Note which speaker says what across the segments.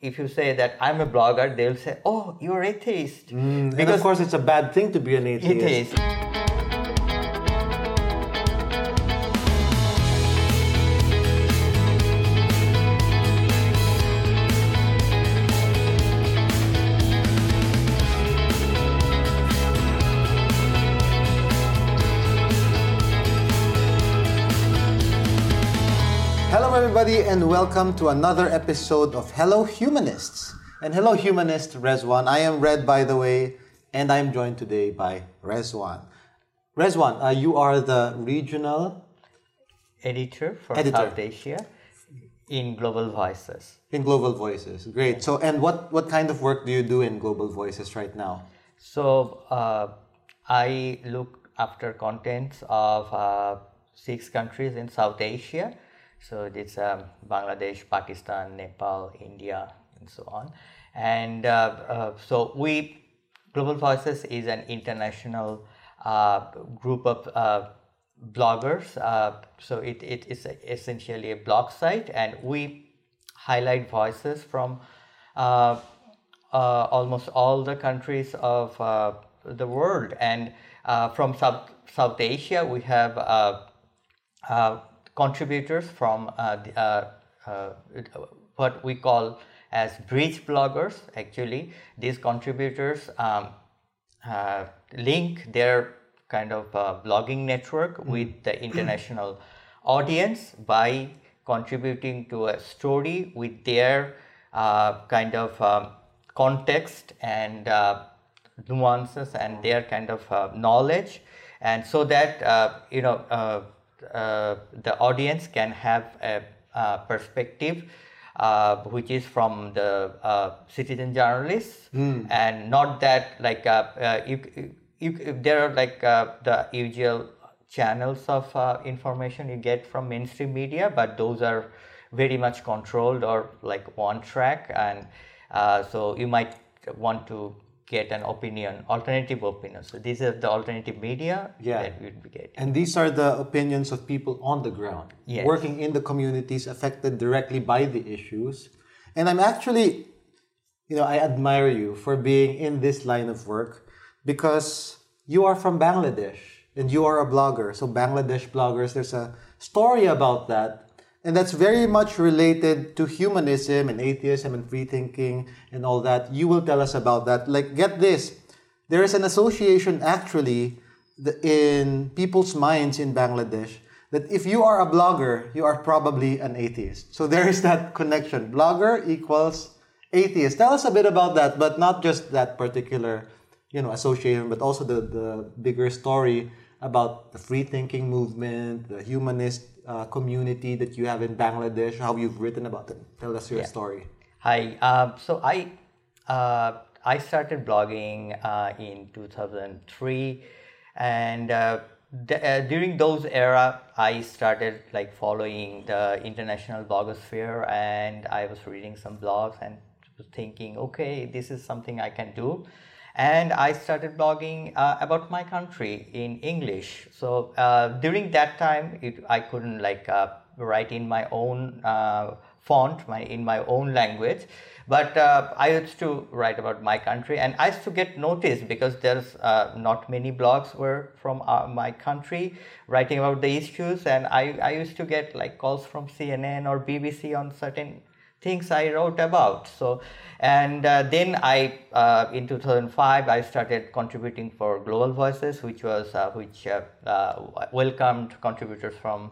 Speaker 1: if you say that I'm a blogger, they'll say, "Oh, you're atheist."
Speaker 2: Mm, and of course, it's a bad thing to be an atheist.
Speaker 1: atheist.
Speaker 2: Hello, everybody, and welcome to another episode of Hello Humanists. And hello, humanist Rezwan. I am Red, by the way, and I'm joined today by Rezwan. Rezwan, uh, you are the regional
Speaker 1: editor for
Speaker 2: Editor.
Speaker 1: South Asia in Global Voices.
Speaker 2: in Global Voices. Great. So, and what what kind of work do you do in Global Voices right now?
Speaker 1: So uh, I look after contents of uh, six countries in South Asia. So it's um, Bangladesh, Pakistan, Nepal, India, and so on. And uh, uh, so we, Global Voices is an international uh, group of bloggers. So it, it is essentially a blog site, and we highlight voices from almost all the countries of the world. And uh, from South, South Asia, we have uh, uh, contributors from uh, the, uh, uh, what we call as bridge bloggers. Actually, these contributors um, uh, link their kind of uh, blogging network with the international audience by contributing to a story with their uh, kind of um, context and uh, nuances and their kind of uh, knowledge. And so that uh, you know uh, the audience can have a, uh perspective uh, which is from the uh, citizen journalists. And not that like uh, uh, you, you, there are like uh, the usual channels of uh, information you get from mainstream media but those are very much controlled or like one track. And uh, so you might want to get an opinion alternative opinion so these are the alternative media
Speaker 2: Yeah.
Speaker 1: that you'd be getting
Speaker 2: And these are the opinions of people on the ground,
Speaker 1: Yes.
Speaker 2: working in the communities affected directly by the issues. And I'm actually, you know, I admire you for being in this line of work because you are from Bangladesh and you are a blogger. So, Bangladesh bloggers, there's a story about that. And that's very much related to humanism and atheism and free thinking and all that. You will tell us about that. Like, get this there is an association actually in people's minds in Bangladesh that if you are a blogger, you are probably an atheist. So there is that connection. Blogger equals atheist. Tell us a bit about that, but not just that particular, you know, association, but also the, the bigger story about the free thinking movement, the humanist uh, community that you have in Bangladesh, how you've written about it. Tell us your story.
Speaker 1: Hi. Um, so I uh, I started blogging uh, in 2003, and uh, uh, during those era, I started like following the international blogosphere, and I was reading some blogs and was thinking, okay, this is something I can do. And I started blogging uh, about my country in English. So uh, during that time, it, I couldn't like uh, write in my own uh, font, my in my own language. But uh, I used to write about my country, and I used to get noticed because there's uh, not many blogs were from my country writing about the issues, and I, I used to get like calls from CNN or BBC on certain things I wrote about. So, and uh, then I, uh, in 2005, I started contributing for Global Voices, which was uh, which uh, uh, welcomed contributors from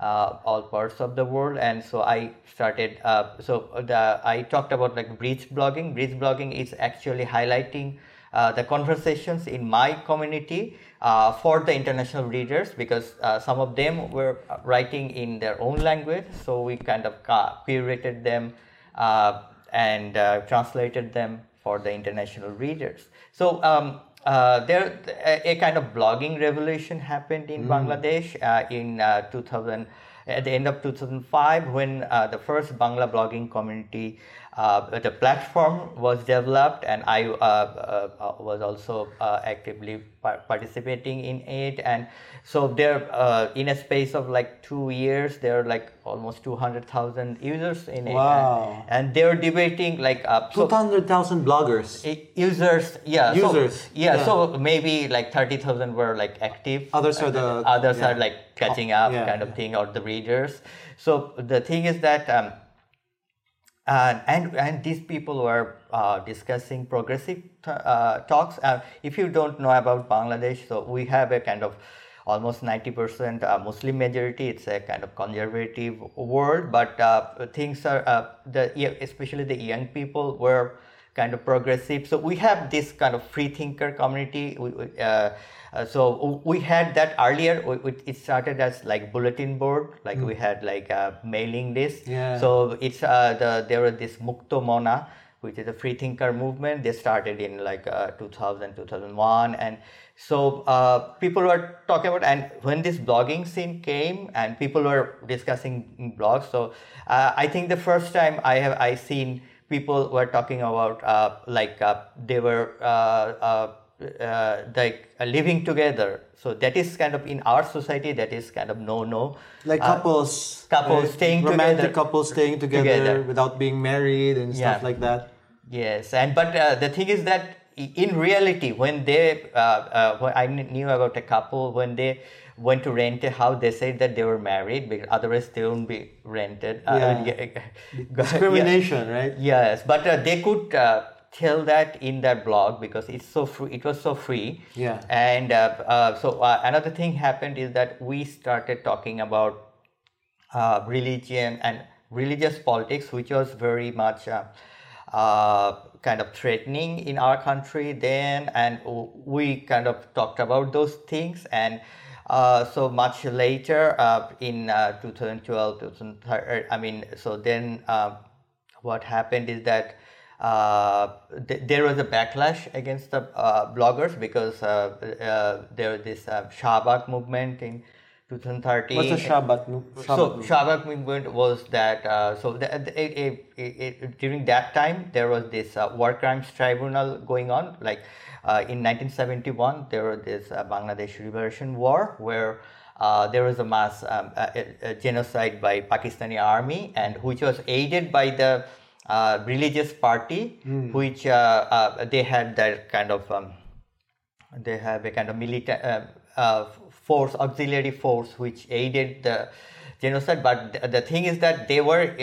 Speaker 1: uh, all parts of the world. And so I started. So the I talked about like bridge blogging. Bridge blogging is actually highlighting. The conversations in my community uh, for the international readers because uh, some of them were uh, writing in their own language so we kind of curated them uh, and uh, translated them for the international readers. So um, uh, there a, a kind of blogging revolution happened in bangladesh uh, in uh, 2000 at the end of 2005 when uh, the first Bangla blogging community uh, the platform was developed, and I uh, uh, uh was also uh, actively par- participating in it. And so there, uh, in a space of like two years, there are like almost two hundred thousand users in it.
Speaker 2: Wow.
Speaker 1: And, and they're debating like
Speaker 2: so, two hundred thousand bloggers.
Speaker 1: Users, yeah.
Speaker 2: Users,
Speaker 1: so, yeah, yeah, So maybe like thirty thousand were like active.
Speaker 2: Others are the
Speaker 1: others yeah. are like catching up,
Speaker 2: yeah,
Speaker 1: kind of thing, or the readers. So the thing is that. Um, and and, and these people were uh, discussing progressive uh, talks. Uh, if you don't know about Bangladesh, so we have a kind of almost 90% uh, Muslim majority. It's a kind of conservative world, but uh, things are uh, the especially the young people were kind of progressive. So we have this kind of free thinker community. We, uh, so we had that earlier. It started as like bulletin board, like mm. we had like a mailing list.
Speaker 2: Yeah.
Speaker 1: So it's uh, the there was this Mukto Mona, which is a free thinker movement. They started in like uh, 2000, 2001, and so uh, people were talking about. And when this blogging scene came, and people were discussing blogs, so uh, I think the first time I have I seen people were talking about uh, like uh, they were uh, like uh, living together. So that is kind of in our society that is kind of no no.
Speaker 2: Like uh, couples,
Speaker 1: couples staying
Speaker 2: romantic
Speaker 1: together,
Speaker 2: couples staying together, together, without being married and stuff yeah. like that.
Speaker 1: Yes, and but uh, the thing is that in reality, when they, uh, uh, I knew about a couple when they went to rent a house, they said that they were married because otherwise they wouldn't be rented.
Speaker 2: Yeah. Discrimination,
Speaker 1: yeah.
Speaker 2: right?
Speaker 1: Yes, but they could tell that in that blog because it's so free it was so free
Speaker 2: yeah
Speaker 1: and uh, uh, so uh, another thing happened is that we started talking about uh, religion and religious politics which was very much uh, uh, kind of threatening in our country then and we kind of talked about those things and so much later in 2012 2013 i mean so then what happened is that uh, th- there was a backlash against the uh, bloggers because uh, uh there was this uh, Shahbag movement in 2013.
Speaker 2: What's the Shahbag,
Speaker 1: Shahbag so Shahbag movement was that uh, so the, it, it, it, during that time there was this war crimes tribunal going on like in 1971 there was this Bangladesh Liberation War where there was a mass um, a, a genocide by Pakistani army and which was aided by the uh, religious party, mm. which uh, uh, they had that kind of um, they have a kind of military uh, uh, force, auxiliary force, which aided the genocide. But th- the thing is that they were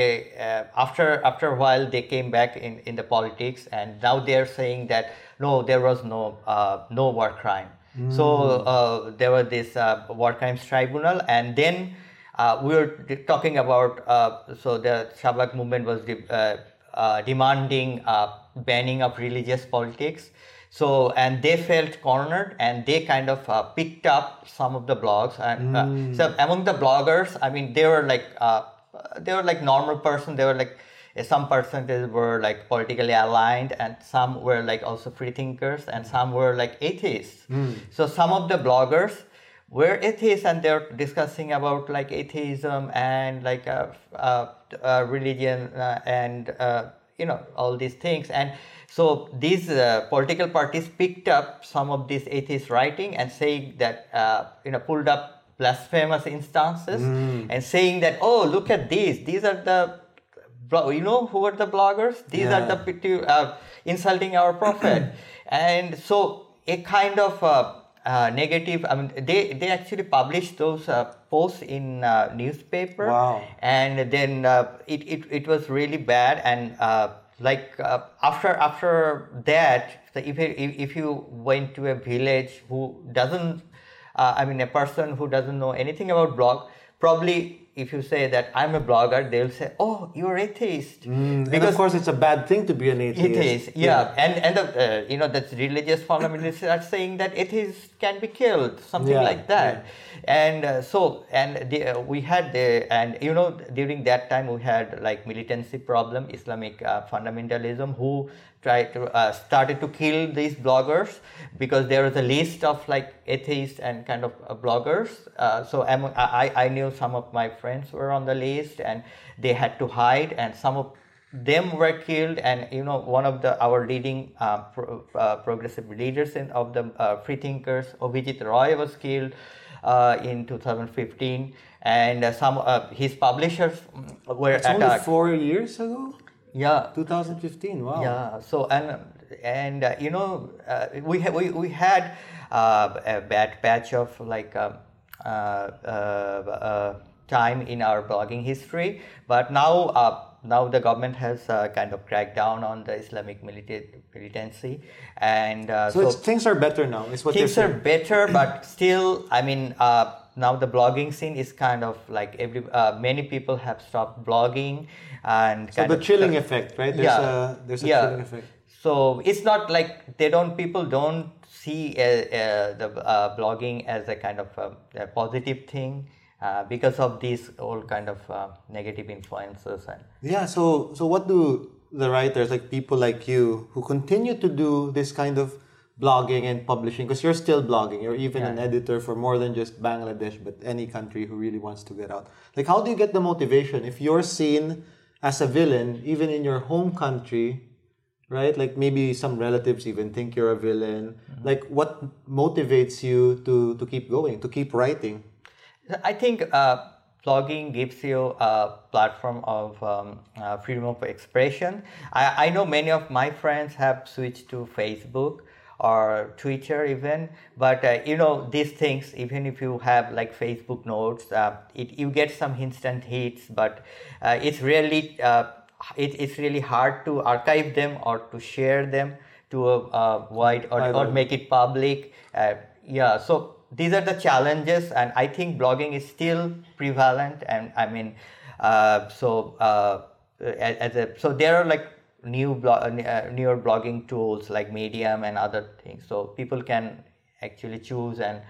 Speaker 1: after after a while they came back in, in the politics, and now they are saying that no, there was no no war crime. Mm. So there was this war crimes tribunal, and then. Uh, we were talking about uh, so the Shahbag movement was uh, uh, demanding uh, banning of religious politics. So, and they felt cornered and they kind of uh, picked up some of the blogs. And uh, mm. so, among the bloggers, I mean, they were like, uh, they were like normal person. They were like, some percentage were like politically aligned and some were like also free thinkers and some were like atheists. Mm. So, some of the bloggers, were atheists and they're discussing about like atheism and like uh, uh, uh, religion uh, and uh, you know all these things and so these uh, political parties picked up some of this atheist writing and saying that you know pulled up blasphemous instances mm. and saying that oh look at these these are the you know who are the bloggers these yeah. are the insulting our prophet and so a kind of uh, negative. I mean, they they actually published those uh, posts in uh, newspaper.
Speaker 2: Wow.
Speaker 1: And then uh, it, it it was really bad. And uh, like uh, after after that, if if you went to a village who doesn't, I mean, a person who doesn't know anything about blog, probably if you say that I'm a blogger, they'll say, "Oh, you're atheist."
Speaker 2: Mm, because of course, it's a bad thing to be an atheist.
Speaker 1: Atheist, yeah, yeah. and and the, uh, you know that's religious fundamentalists are saying that atheists can be killed, something yeah, like that, yeah. and uh, so and the, uh, we had the and you know during that time we had like militancy problem, Islamic uh, fundamentalism, who tried to uh, started to kill these bloggers because there was a list of like atheists and kind of uh, bloggers. Uh, so I, I knew some of my friends were on the list and they had to hide and some of them were killed, and you know one of the our leading uh, pro, uh, progressive leaders in, of the uh, free thinkers, Abhijit Roy, was killed uh, in 2015, and uh, some uh, his publishers mm, were
Speaker 2: It's only four years ago?
Speaker 1: yeah,
Speaker 2: 2015, wow.
Speaker 1: yeah. So and and uh, you know uh, we ha- we we had uh, a bad patch of like um, uh, uh, uh, time in our blogging history, but now. Uh, now the government has uh, kind of cracked down on the Islamic milita- militancy, and uh,
Speaker 2: So, it's, things are better now, is what
Speaker 1: things
Speaker 2: you're
Speaker 1: better but still i mean uh, now the blogging scene is kind of like every uh, many people have stopped blogging and
Speaker 2: So the
Speaker 1: of
Speaker 2: chilling effect, right? There's
Speaker 1: yeah.
Speaker 2: a there's a
Speaker 1: yeah.
Speaker 2: chilling effect.
Speaker 1: so it's not like they don't people don't see uh, uh, the uh, blogging as a kind of a, a positive thing uh, because of these all kind of uh, negative influences and
Speaker 2: Yeah, so so what do the writers like people like you who continue to do this kind of blogging and publishing because you're still blogging, you're even an editor for more than just Bangladesh but any country who really wants to get out. Like how do you get the motivation if you're seen as a villain even in your home country, right? Like maybe some relatives even think you're a villain. Like what motivates you to to keep going, to keep writing?
Speaker 1: I think uh, blogging gives you a platform of um, uh, freedom of expression. I, I know many of my friends have switched to Facebook or Twitter even, but uh, you know these things. Even if you have like Facebook notes, uh, it you get some instant hits, but uh, it's really uh, it, it's really hard to archive them or to share them to a, a wide or, or make it public. Uh, yeah, so these are the challenges, and I think blogging is still prevalent. And I mean, uh, so uh, as, a so there are like new blog, uh, newer blogging tools like Medium and other things. So people can actually choose and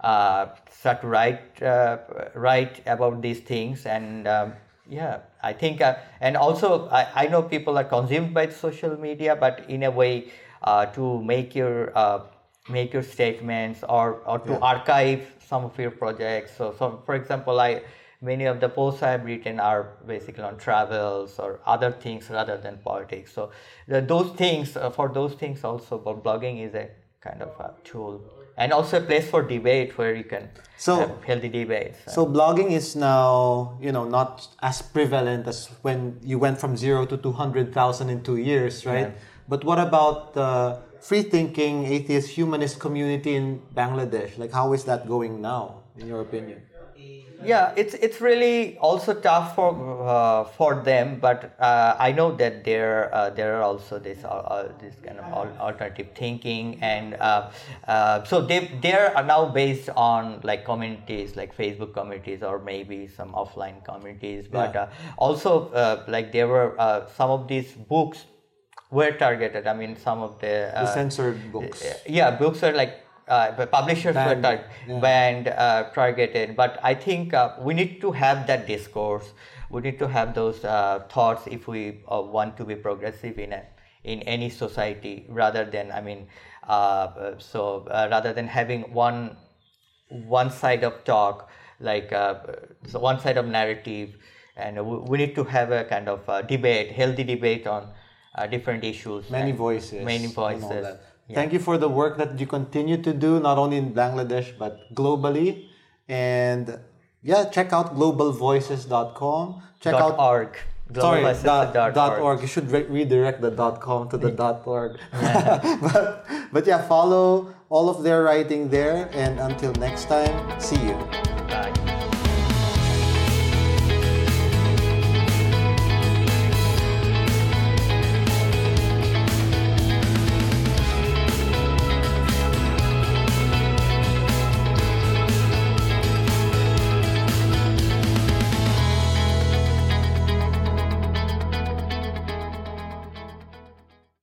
Speaker 1: uh, start to write uh, write about these things and. Um, yeah, I think, uh, and also I, I know people are consumed by social media, but in a way uh, to make your uh, make your statements or, or to archive some of your projects. So, so, for example, I many of the posts I have written are basically on travels or other things rather than politics. So, the, those things uh, for those things also, but blogging is a kind of a tool and also a place for debate where you can
Speaker 2: So-
Speaker 1: have healthy debates.
Speaker 2: So blogging is now, you know, not as prevalent as when you went from zero to two hundred thousand in two years, right? But what about the free thinking atheist humanist community in Bangladesh? Like, how is that going now, in your opinion?
Speaker 1: yeah it's it's really also tough for uh, for them but uh, i know that there uh, there are also this uh, uh, this kind of alternative thinking and uh, uh, so they they are now based on like communities like facebook communities or maybe some offline communities but
Speaker 2: Yeah.
Speaker 1: uh, also uh, like there were uh, some of these books were targeted i mean some of the
Speaker 2: The
Speaker 1: uh,
Speaker 2: censored books.
Speaker 1: yeah books are like uh, publishers were
Speaker 2: Banned,
Speaker 1: tar-
Speaker 2: yeah.
Speaker 1: banned uh, targeted but i think uh, we need to have that discourse we need to have those uh, thoughts if we uh, want to be progressive in a, in any society rather than i mean uh, uh, so uh, rather than having one one side of talk like uh, so one side of narrative and we, we need to have a kind of uh, debate healthy debate on uh, different issues
Speaker 2: Many voices.
Speaker 1: many voices. Yeah.
Speaker 2: Thank you for the work that you continue to do, not only in Bangladesh, but globally. And yeah, check out globalvoices.com. Check
Speaker 1: dot
Speaker 2: out
Speaker 1: org.
Speaker 2: Sorry,
Speaker 1: dot,
Speaker 2: dot org. You should re- redirect the dot com to the dot org. but, but yeah, follow all of their writing there. And until next time, see you.